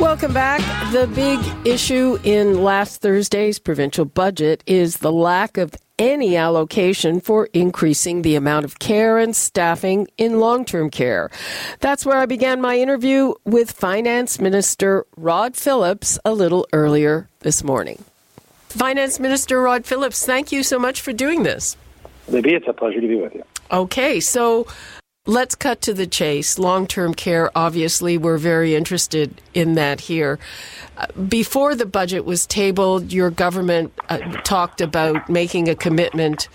Welcome back. The big issue in last Thursday's provincial budget is the lack of any allocation for increasing the amount of care and staffing in long term care. That's where I began my interview with Finance Minister Rod Phillips a little earlier this morning. Finance Minister Rod Phillips, thank you so much for doing this. Libby, it's a pleasure to be with you. Okay, so Let's cut to the chase. Long term care, obviously, we're very interested in that here. Uh, before the budget was tabled, your government uh, talked about making a commitment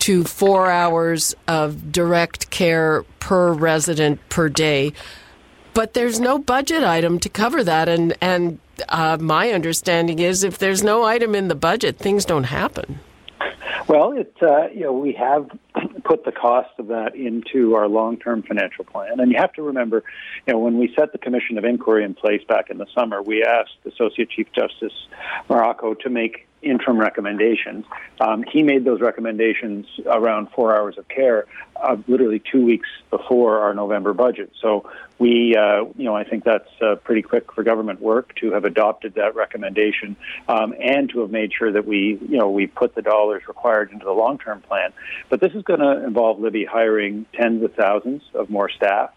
to four hours of direct care per resident per day. But there's no budget item to cover that. And, and uh, my understanding is if there's no item in the budget, things don't happen. Well, it uh, you know we have put the cost of that into our long-term financial plan, and you have to remember, you know, when we set the commission of inquiry in place back in the summer, we asked Associate Chief Justice Marrocco to make interim recommendations. Um, he made those recommendations around four hours of care, uh, literally two weeks before our November budget. So we, uh, you know, I think that's uh, pretty quick for government work to have adopted that recommendation um, and to have made sure that we, you know, we put the dollars required into the long-term plan. But this is going to involve Libby hiring tens of thousands of more staff.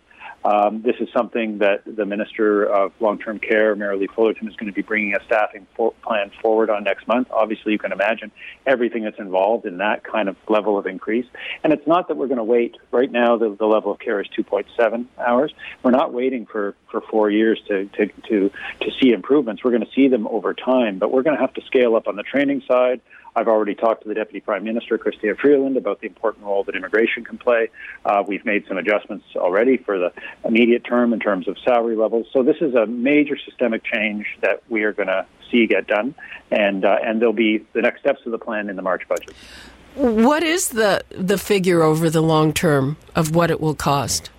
Um, this is something that the Minister of Long-Term Care, Mary Fullerton, is going to be bringing a staffing for- plan forward on next month. Obviously, you can imagine everything that's involved in that kind of level of increase. And it's not that we're going to wait. Right now, the, the level of care is 2.7 hours. We're not waiting for, for four years to, to, to, to see improvements. We're going to see them over time, but we're going to have to scale up on the training side I've already talked to the Deputy Prime Minister, Chrystia Freeland, about the important role that immigration can play. Uh, we've made some adjustments already for the immediate term in terms of salary levels. So this is a major systemic change that we are going to see get done, and uh, and there'll be the next steps of the plan in the March budget. What is the the figure over the long term of what it will cost?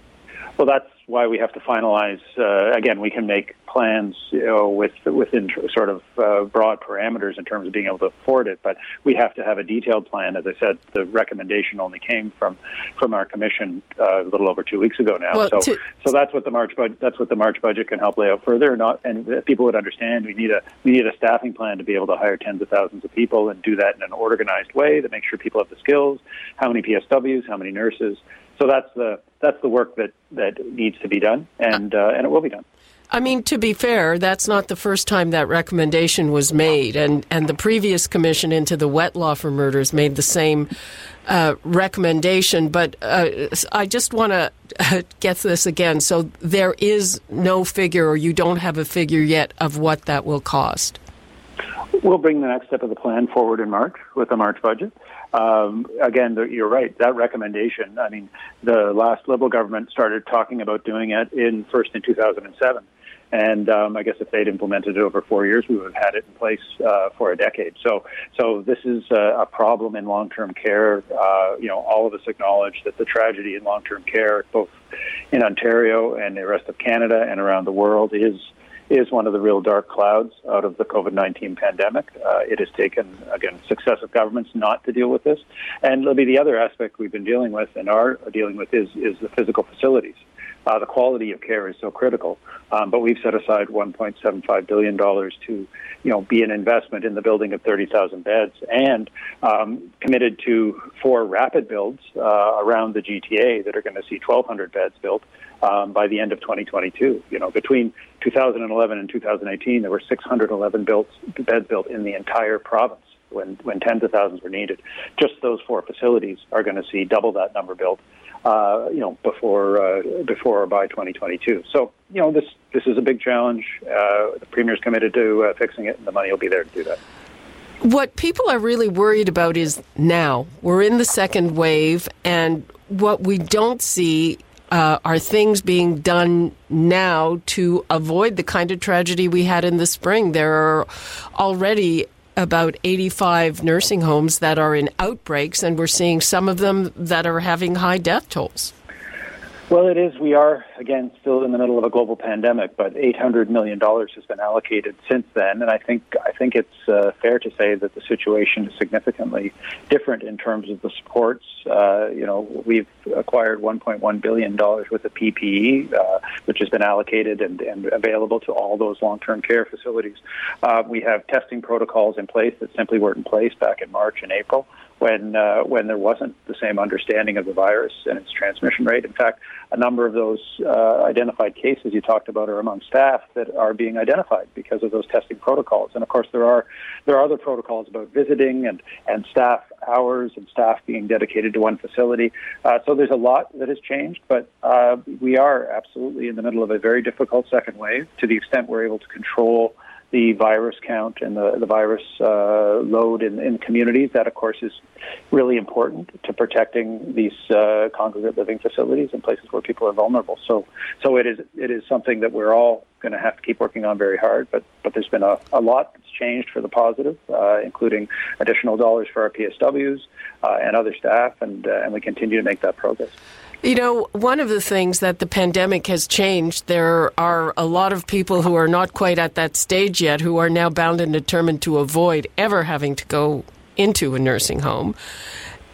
Well, that's why we have to finalize. Uh, again, we can make plans you know, with within sort of uh, broad parameters in terms of being able to afford it. But we have to have a detailed plan. As I said, the recommendation only came from from our commission uh, a little over two weeks ago now. Well, so to, so that's what the March budget that's what the March budget can help lay out further. Not and people would understand we need a we need a staffing plan to be able to hire tens of thousands of people and do that in an organized way to make sure people have the skills. How many PSWs? How many nurses? So that's the that's the work that, that needs to be done, and uh, and it will be done. I mean, to be fair, that's not the first time that recommendation was made, and, and the previous commission into the Wettlaufer murders made the same uh, recommendation. But uh, I just want to uh, get this again. So there is no figure, or you don't have a figure yet, of what that will cost. We'll bring the next step of the plan forward in March with the March budget. Um, again, you're right. That recommendation. I mean, the last Liberal government started talking about doing it in first in 2007. And um, I guess if they'd implemented it over four years, we would have had it in place uh, for a decade. So, so this is a, a problem in long-term care. Uh, you know, all of us acknowledge that the tragedy in long-term care, both in Ontario and the rest of Canada and around the world, is is one of the real dark clouds out of the COVID 19 pandemic. Uh, it has taken, again, successive governments not to deal with this. And Libby, the other aspect we've been dealing with and are dealing with is, is the physical facilities. Uh, the quality of care is so critical, um, but we've set aside 1.75 billion dollars to, you know, be an investment in the building of 30,000 beds, and um, committed to four rapid builds uh, around the GTA that are going to see 1,200 beds built um, by the end of 2022. You know, between 2011 and 2018, there were 611 built, beds built in the entire province when, when tens of thousands were needed. Just those four facilities are going to see double that number built, uh, you know, before uh, before or by 2022. So, you know, this this is a big challenge. Uh, the premier's committed to uh, fixing it, and the money will be there to do that. What people are really worried about is now. We're in the second wave, and what we don't see uh, are things being done now to avoid the kind of tragedy we had in the spring? There are already about 85 nursing homes that are in outbreaks, and we're seeing some of them that are having high death tolls. Well, it is. We are, again, still in the middle of a global pandemic, but $800 million has been allocated since then. And I think, I think it's uh, fair to say that the situation is significantly different in terms of the supports. Uh, you know, we've acquired $1.1 billion worth of PPE, uh, which has been allocated and, and, available to all those long term care facilities. Uh, we have testing protocols in place that simply weren't in place back in March and April when uh, when there wasn't the same understanding of the virus and its transmission rate. In fact, a number of those uh, identified cases you talked about are among staff that are being identified because of those testing protocols. And of course, there are there are other protocols about visiting and and staff hours and staff being dedicated to one facility. Uh, so there's a lot that has changed, but uh, we are absolutely in the middle of a very difficult second wave. To the extent we're able to control the virus count and the, the virus uh, load in, in communities. That, of course, is really important to protecting these uh, congregate living facilities and places where people are vulnerable. So, so it is it is something that we're all going to have to keep working on very hard. But but there's been a, a lot that's changed for the positive, uh, including additional dollars for our PSWs uh, and other staff, and uh, and we continue to make that progress. You know, one of the things that the pandemic has changed, there are a lot of people who are not quite at that stage yet who are now bound and determined to avoid ever having to go into a nursing home.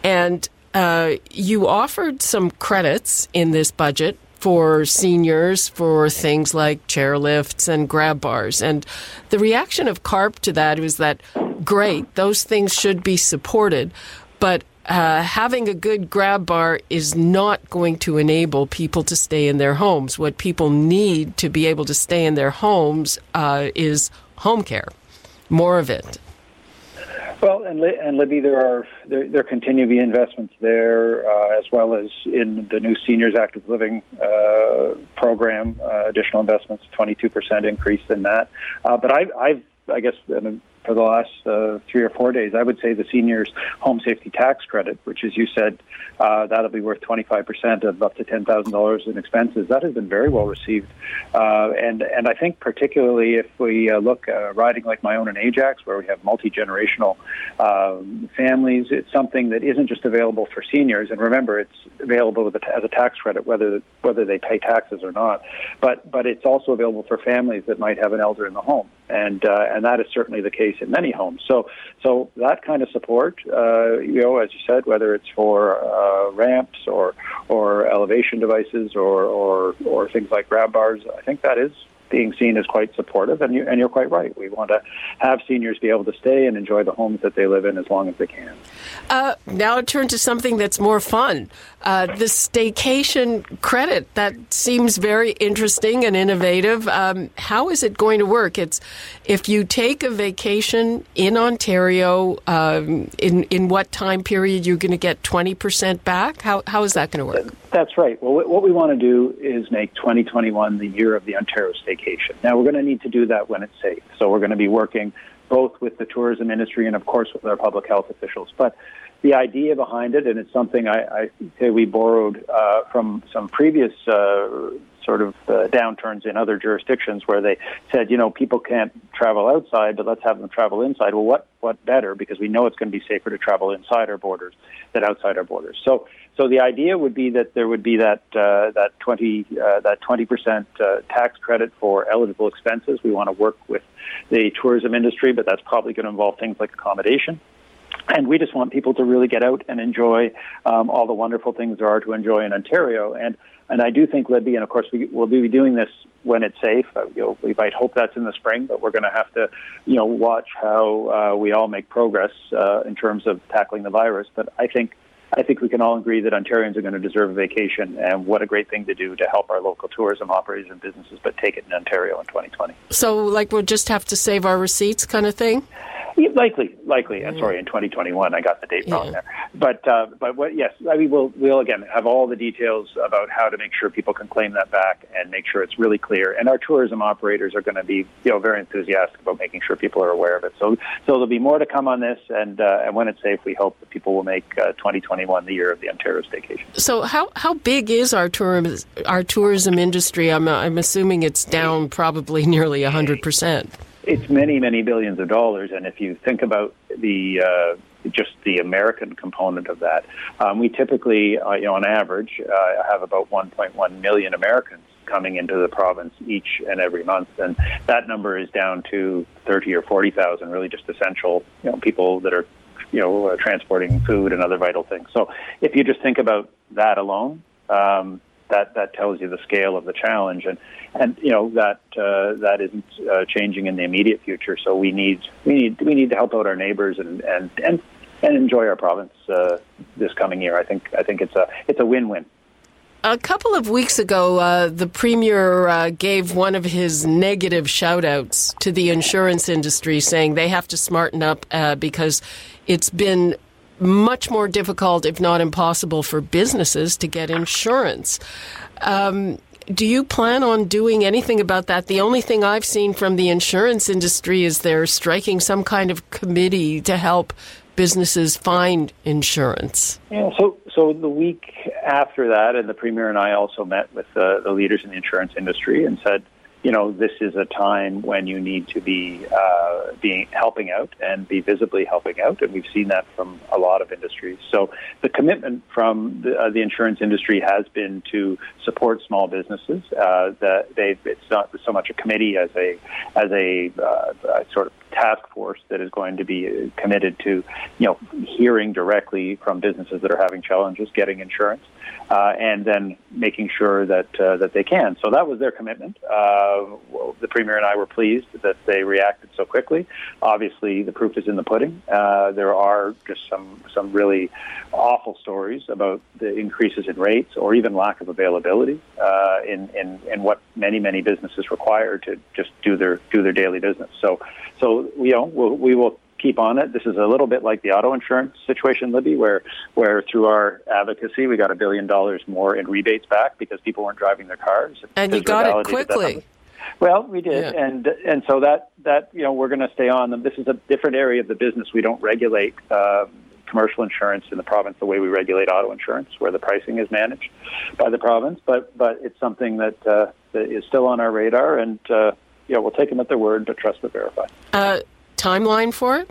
And uh, you offered some credits in this budget for seniors for things like chairlifts and grab bars. And the reaction of CARP to that was that great, those things should be supported. But uh, having a good grab bar is not going to enable people to stay in their homes. What people need to be able to stay in their homes uh, is home care, more of it. Well, and, and Libby, there are there, there continue to be investments there, uh, as well as in the new Seniors Active Living uh, program, uh, additional investments, 22% increase in that. Uh, but I've, I've, I guess, for the last uh, three or four days. I would say the seniors' home safety tax credit, which, as you said, uh, that'll be worth 25% of up to $10,000 in expenses. That has been very well received, uh, and and I think particularly if we uh, look uh, riding like my own in Ajax, where we have multi generational um, families, it's something that isn't just available for seniors. And remember, it's available as a tax credit, whether whether they pay taxes or not. But but it's also available for families that might have an elder in the home, and uh, and that is certainly the case in many homes. So, so that kind of support, uh, you know, as you said, whether it's for uh, ramps or or elevation devices or, or or things like grab bars, I think that is being seen as quite supportive. And, you, and you're quite right. We want to have seniors be able to stay and enjoy the homes that they live in as long as they can. Uh, now turn to something that's more fun. Uh, the staycation credit that seems very interesting and innovative. Um, how is it going to work? It's if you take a vacation in Ontario, um, in in what time period you're going to get twenty percent back? How how is that going to work? That's right. Well, what we want to do is make 2021 the year of the Ontario staycation. Now, we're going to need to do that when it's safe. So we're going to be working both with the tourism industry and, of course, with our public health officials. But the idea behind it, and it's something I, I say we borrowed uh, from some previous uh, sort of uh, downturns in other jurisdictions where they said, you know, people can't travel outside, but let's have them travel inside. Well, what what better? Because we know it's going to be safer to travel inside our borders than outside our borders. So, so the idea would be that there would be that uh, that twenty uh, that twenty percent uh, tax credit for eligible expenses. We want to work with the tourism industry, but that's probably going to involve things like accommodation. And we just want people to really get out and enjoy um, all the wonderful things there are to enjoy in Ontario. And and I do think Libby, and of course we will be doing this when it's safe. Uh, you know, we might hope that's in the spring, but we're going to have to, you know, watch how uh, we all make progress uh, in terms of tackling the virus. But I think I think we can all agree that Ontarians are going to deserve a vacation, and what a great thing to do to help our local tourism operators and businesses, but take it in Ontario in 2020. So, like, we'll just have to save our receipts, kind of thing. Likely, likely. I'm sorry, in 2021, I got the date yeah. wrong there. But uh, but what? Yes, I mean, we'll we'll again have all the details about how to make sure people can claim that back and make sure it's really clear. And our tourism operators are going to be you know very enthusiastic about making sure people are aware of it. So so there'll be more to come on this, and uh, and when it's safe, we hope that people will make uh, 2021 the year of the Ontario staycation. So how how big is our tourism our tourism industry? I'm I'm assuming it's down probably nearly 100 percent. It's many, many billions of dollars. And if you think about the uh, just the American component of that, um, we typically, uh, you know, on average, uh, have about 1.1 million Americans coming into the province each and every month, and that number is down to 30 or 40,000. Really, just essential, you know, people that are, you know, uh, transporting food and other vital things. So, if you just think about that alone. Um, that that tells you the scale of the challenge, and and you know that uh, that isn't uh, changing in the immediate future. So we need we need we need to help out our neighbors and and and, and enjoy our province uh, this coming year. I think I think it's a it's a win win. A couple of weeks ago, uh, the premier uh, gave one of his negative shout outs to the insurance industry, saying they have to smarten up uh, because it's been much more difficult, if not impossible, for businesses to get insurance. Um, do you plan on doing anything about that? The only thing I've seen from the insurance industry is they're striking some kind of committee to help businesses find insurance. Yeah, so so the week after that, and the premier and I also met with the, the leaders in the insurance industry and said, you know, this is a time when you need to be uh, being helping out and be visibly helping out, and we've seen that from a lot of industries. So the commitment from the, uh, the insurance industry has been to support small businesses. Uh, that they it's not so much a committee as a as a, uh, a sort of task force that is going to be committed to, you know, hearing directly from businesses that are having challenges getting insurance uh, and then making sure that uh, that they can. So that was their commitment. Uh, the premier and I were pleased that they reacted so quickly. Obviously, the proof is in the pudding. Uh, there are just some some really awful stories about the increases in rates or even lack of availability uh, in, in in what many many businesses require to just do their do their daily business. So So so you know we'll, we will keep on it. This is a little bit like the auto insurance situation, Libby, where where through our advocacy we got a billion dollars more in rebates back because people weren't driving their cars. And you got it quickly. Well, we did, yeah. and and so that that you know we're going to stay on them. This is a different area of the business. We don't regulate uh, commercial insurance in the province the way we regulate auto insurance, where the pricing is managed by the province. But but it's something that, uh, that is still on our radar, and uh, yeah, we'll take them at their word, but trust but verify. Uh, timeline for it?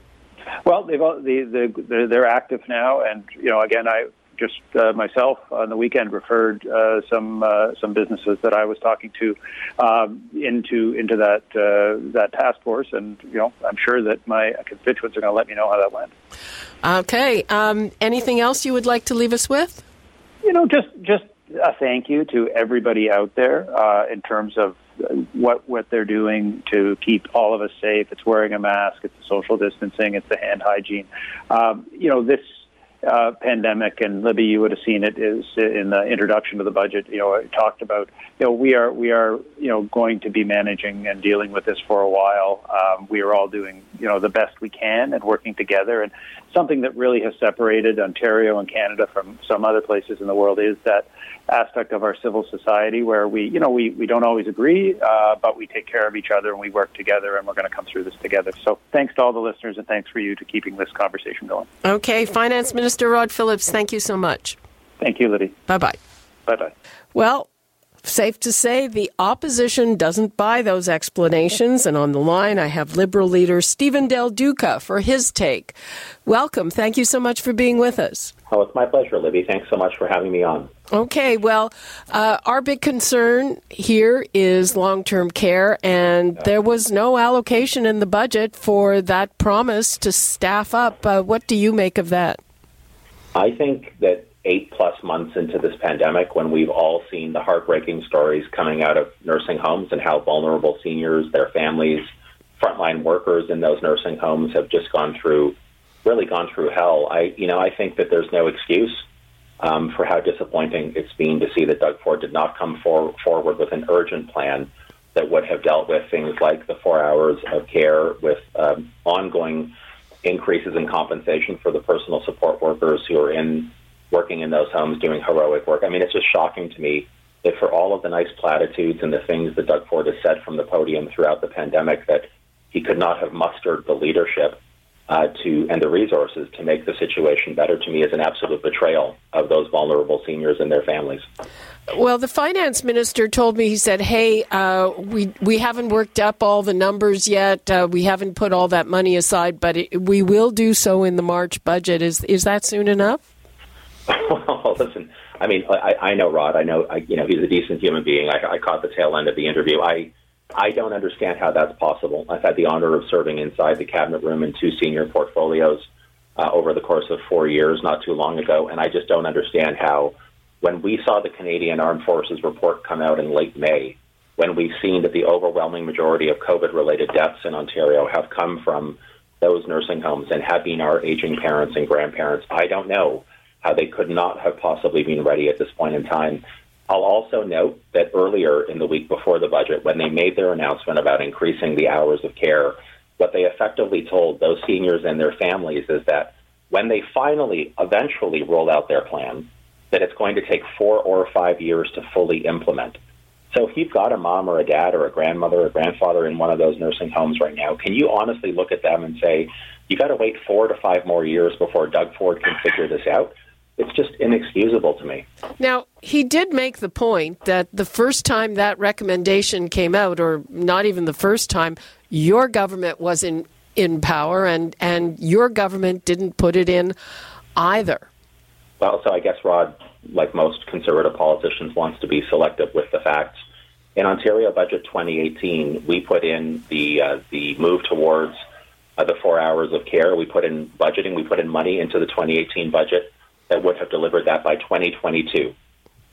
Well, they've they, they, they're, they're active now, and you know, again, I just uh, myself on the weekend referred uh, some uh, some businesses that I was talking to um, into into that uh, that task force, and you know, I'm sure that my constituents are going to let me know how that went. Okay. Um, anything else you would like to leave us with? You know, just just a thank you to everybody out there uh, in terms of what what they're doing to keep all of us safe. It's wearing a mask, it's the social distancing, it's the hand hygiene. Um, you know, this uh, pandemic, and Libby, you would have seen it is in the introduction to the budget. You know, I talked about you know we are we are you know going to be managing and dealing with this for a while. Um, we are all doing you know the best we can and working together. And something that really has separated Ontario and Canada from some other places in the world is that aspect of our civil society where we, you know, we, we don't always agree, uh, but we take care of each other and we work together and we're going to come through this together. So thanks to all the listeners and thanks for you to keeping this conversation going. Okay. Finance Minister Rod Phillips, thank you so much. Thank you, Libby. Bye bye. Bye bye. Well, safe to say the opposition doesn't buy those explanations. And on the line, I have Liberal leader Stephen Del Duca for his take. Welcome. Thank you so much for being with us. Oh, it's my pleasure, Libby. Thanks so much for having me on. Okay, well, uh, our big concern here is long term care, and there was no allocation in the budget for that promise to staff up. Uh, what do you make of that? I think that eight plus months into this pandemic, when we've all seen the heartbreaking stories coming out of nursing homes and how vulnerable seniors, their families, frontline workers in those nursing homes have just gone through, really gone through hell. I, you know, I think that there's no excuse um, for how disappointing it's been to see that Doug Ford did not come for, forward with an urgent plan that would have dealt with things like the four hours of care, with um, ongoing increases in compensation for the personal support workers who are in working in those homes doing heroic work. I mean, it's just shocking to me that for all of the nice platitudes and the things that Doug Ford has said from the podium throughout the pandemic, that he could not have mustered the leadership uh, to and the resources to make the situation better to me is an absolute betrayal of those vulnerable seniors and their families. Well, the finance minister told me he said, "Hey, uh, we we haven't worked up all the numbers yet. Uh, we haven't put all that money aside, but it, we will do so in the March budget. Is is that soon enough?" well, listen. I mean, I, I know Rod. I know, I, you know, he's a decent human being. I, I caught the tail end of the interview. I I don't understand how that's possible. I've had the honor of serving inside the cabinet room in two senior portfolios uh, over the course of four years, not too long ago, and I just don't understand how, when we saw the Canadian Armed Forces report come out in late May, when we've seen that the overwhelming majority of COVID related deaths in Ontario have come from those nursing homes and have been our aging parents and grandparents, I don't know how they could not have possibly been ready at this point in time I'll also note that earlier in the week before the budget, when they made their announcement about increasing the hours of care, what they effectively told those seniors and their families is that when they finally, eventually roll out their plan, that it's going to take four or five years to fully implement. So if you've got a mom or a dad or a grandmother or grandfather in one of those nursing homes right now, can you honestly look at them and say, you got to wait four to five more years before Doug Ford can figure this out? It's just inexcusable to me. Now, he did make the point that the first time that recommendation came out, or not even the first time, your government was in, in power and, and your government didn't put it in either. Well, so I guess Rod, like most conservative politicians, wants to be selective with the facts. In Ontario Budget 2018, we put in the uh, the move towards uh, the four hours of care. We put in budgeting. We put in money into the 2018 budget that would have delivered that by 2022.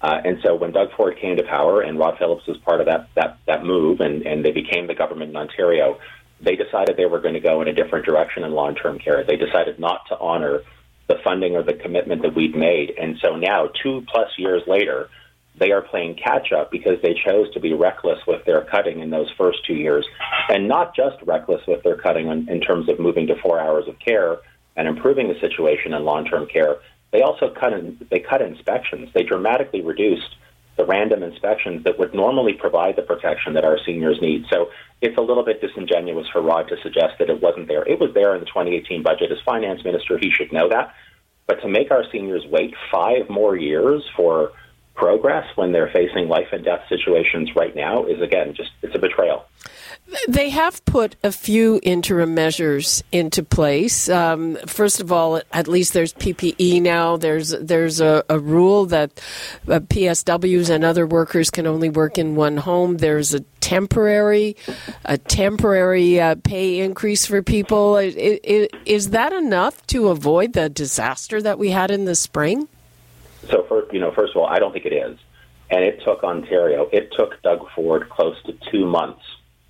Uh, and so when Doug Ford came to power and Rod Phillips was part of that, that, that move and, and they became the government in Ontario, they decided they were going to go in a different direction in long term care. They decided not to honor the funding or the commitment that we'd made. And so now, two plus years later, they are playing catch up because they chose to be reckless with their cutting in those first two years. And not just reckless with their cutting in, in terms of moving to four hours of care and improving the situation in long term care, they also cut in, they cut inspections. They dramatically reduced the random inspections that would normally provide the protection that our seniors need. So it's a little bit disingenuous for Rod to suggest that it wasn't there. It was there in the 2018 budget. As finance minister, he should know that. But to make our seniors wait five more years for progress when they're facing life and death situations right now is again just it's a betrayal. They have put a few interim measures into place. Um, first of all, at least there's PPE now. There's there's a, a rule that uh, PSWs and other workers can only work in one home. There's a temporary a temporary uh, pay increase for people. It, it, is that enough to avoid the disaster that we had in the spring? So, for, you know, first of all, I don't think it is, and it took Ontario. It took Doug Ford close to two months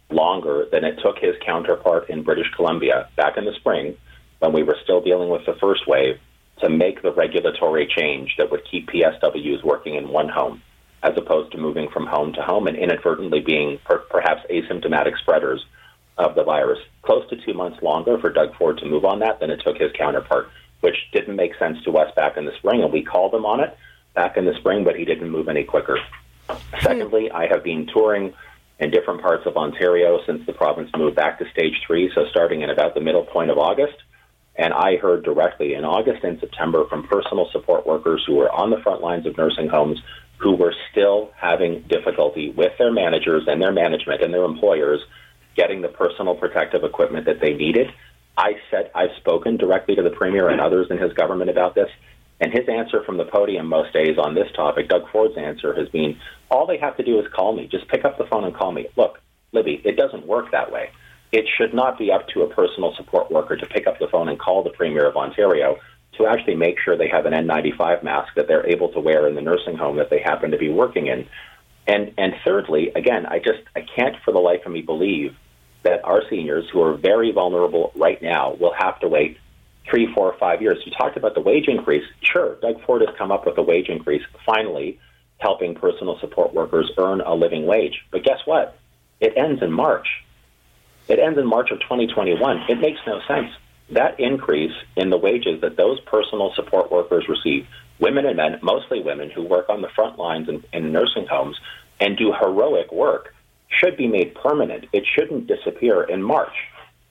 longer than it took his counterpart in British Columbia back in the spring when we were still dealing with the first wave to make the regulatory change that would keep PSWs working in one home as opposed to moving from home to home and inadvertently being per- perhaps asymptomatic spreaders of the virus. Close to two months longer for Doug Ford to move on that than it took his counterpart, which didn't make sense to us back in the spring, and we called him on it back in the spring, but he didn't move any quicker. Hmm. Secondly, I have been touring in different parts of Ontario since the province moved back to stage three, so starting in about the middle point of August. And I heard directly in August and September from personal support workers who were on the front lines of nursing homes who were still having difficulty with their managers and their management and their employers getting the personal protective equipment that they needed. I said I've spoken directly to the premier and others in his government about this. And his answer from the podium most days on this topic, Doug Ford's answer has been, all they have to do is call me. Just pick up the phone and call me. Look, Libby, it doesn't work that way. It should not be up to a personal support worker to pick up the phone and call the Premier of Ontario to actually make sure they have an N95 mask that they're able to wear in the nursing home that they happen to be working in. And and thirdly, again, I just I can't for the life of me believe that our seniors who are very vulnerable right now will have to wait three, four, five years. You talked about the wage increase. Sure, Doug Ford has come up with a wage increase, finally helping personal support workers earn a living wage. But guess what? It ends in March. It ends in March of 2021. It makes no sense. That increase in the wages that those personal support workers receive, women and men, mostly women who work on the front lines in, in nursing homes and do heroic work, should be made permanent. It shouldn't disappear in March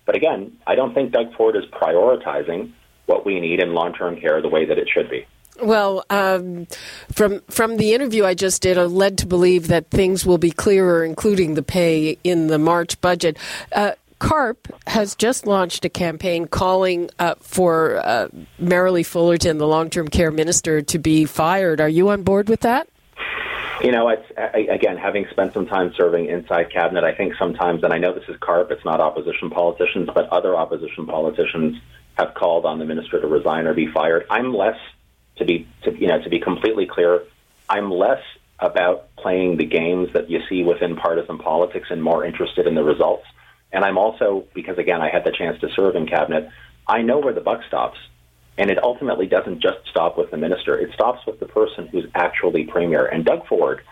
But again, I don't think Doug Ford is prioritizing what we need in long term care the way that it should be. Well, um, from from the interview I just did, I'm led to believe that things will be clearer, including the pay in the March budget. Uh, CARP has just launched a campaign calling uh, for uh, Merrilee Fullerton, the long-term care minister, to be fired. Are you on board with that? You know, it's again having spent some time serving inside cabinet. I think sometimes, and I know this is CARP; it's not opposition politicians, but other opposition politicians have called on the minister to resign or be fired. I'm less to be, to, you know, to be completely clear. I'm less about playing the games that you see within partisan politics and more interested in the results. And I'm also because again I had the chance to serve in cabinet. I know where the buck stops. And it ultimately doesn't just stop with the minister. It stops with the person who's actually premier. And Doug Ford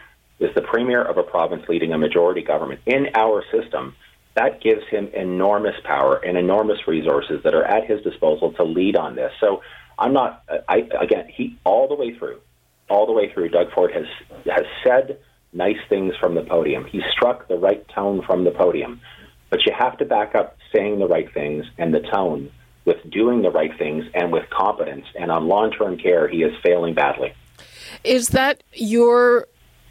is the premier of a province leading a majority government. In our system, that gives him enormous power and enormous resources that are at his disposal to lead on this. So I'm not, I, again, he, all the way through, all the way through, Doug Ford has, has said nice things from the podium. He struck the right tone from the podium. But you have to back up saying the right things and the tone with doing the right things and with competence. And on long term care, he is failing badly. Is that your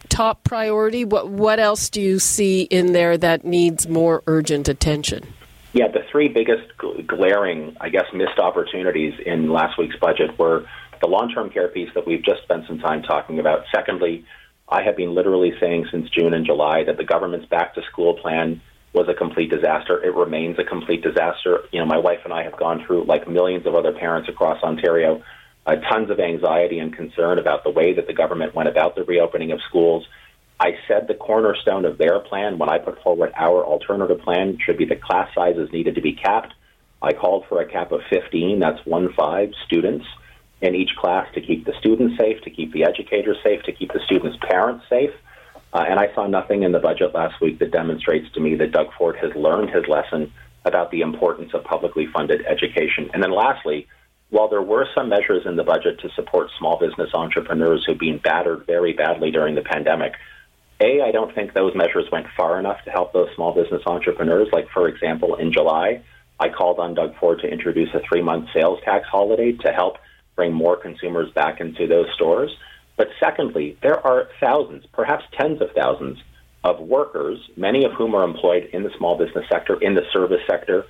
top priority? What what else do you see in there that needs more urgent attention? Yeah, the three biggest glaring, I guess, missed opportunities in last week's budget were the long term care piece that we've just spent some time talking about. Secondly, I have been literally saying since June and July that the government's back to school plan was a complete disaster. It remains a complete disaster. You know, my wife and I have gone through, like millions of other parents across Ontario, uh, tons of anxiety and concern about the way that the government went about the reopening of schools. I said the cornerstone of their plan when I put forward our alternative plan should be that class sizes needed to be capped. I called for a cap of 15, that's one five students in each class to keep the students safe, to keep the educators safe, to keep the students' parents safe. Uh, and I saw nothing in the budget last week that demonstrates to me that Doug Ford has learned his lesson about the importance of publicly funded education. And then lastly, while there were some measures in the budget to support small business entrepreneurs who've been battered very badly during the pandemic, A, I don't think those measures went far enough to help those small business entrepreneurs. Like, for example, in July, I called on Doug Ford to introduce a three month sales tax holiday to help bring more consumers back into those stores. But secondly, there are thousands, perhaps tens of thousands, of workers, many of whom are employed in the small business sector, in the service sector,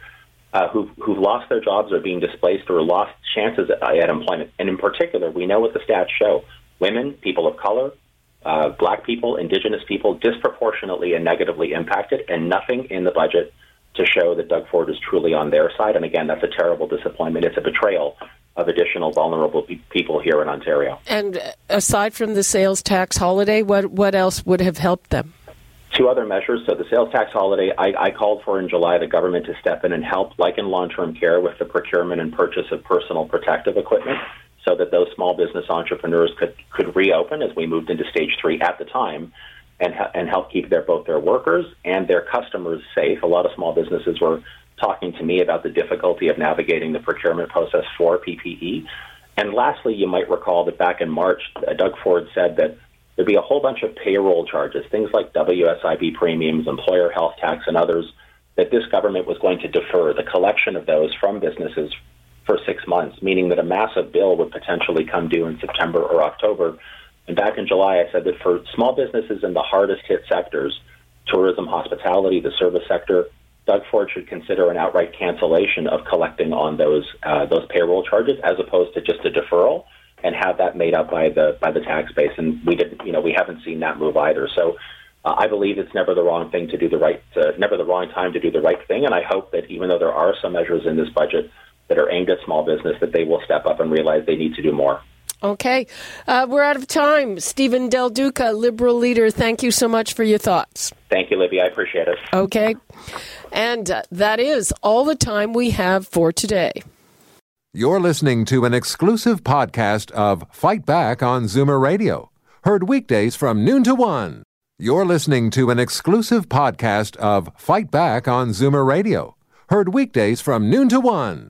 uh, who've, who've lost their jobs or being displaced or lost chances at, at employment. And in particular, we know what the stats show women, people of color, uh, black people, indigenous people, disproportionately and negatively impacted, and nothing in the budget to show that Doug Ford is truly on their side. And again, that's a terrible disappointment. It's a betrayal of additional vulnerable pe- people here in Ontario. And aside from the sales tax holiday, what what else would have helped them? Two other measures. So the sales tax holiday, I, I called for in July the government to step in and help, like in long-term care, with the procurement and purchase of personal protective equipment, so that those small business entrepreneurs could could reopen as we moved into stage three at the time. And, and help keep their both their workers and their customers safe. A lot of small businesses were talking to me about the difficulty of navigating the procurement process for PPE. And lastly, you might recall that back in March, uh, Doug Ford said that there'd be a whole bunch of payroll charges, things like WSIB premiums, employer health tax, and others, that this government was going to defer the collection of those from businesses for six months, meaning that a massive bill would potentially come due in September or October. And back in July, I said that for small businesses in the hardest hit sectors, tourism, hospitality, the service sector, Doug Ford should consider an outright cancellation of collecting on those uh, those payroll charges as opposed to just a deferral and have that made up by the by the tax base. And we didn't, you know, we haven't seen that move either. So uh, I believe it's never the wrong thing to do the right, uh, never the wrong time to do the right thing. And I hope that even though there are some measures in this budget that are aimed at small business, that they will step up and realize they need to do more. Okay. Uh, we're out of time. Stephen Del Duca, Liberal leader, thank you so much for your thoughts. Thank you, Libby. I appreciate it. Okay. And uh, that is all the time we have for today. You're listening to an exclusive podcast of Fight Back on Zoomer Radio, heard weekdays from noon to one. You're listening to an exclusive podcast of Fight Back on Zoomer Radio, heard weekdays from noon to one.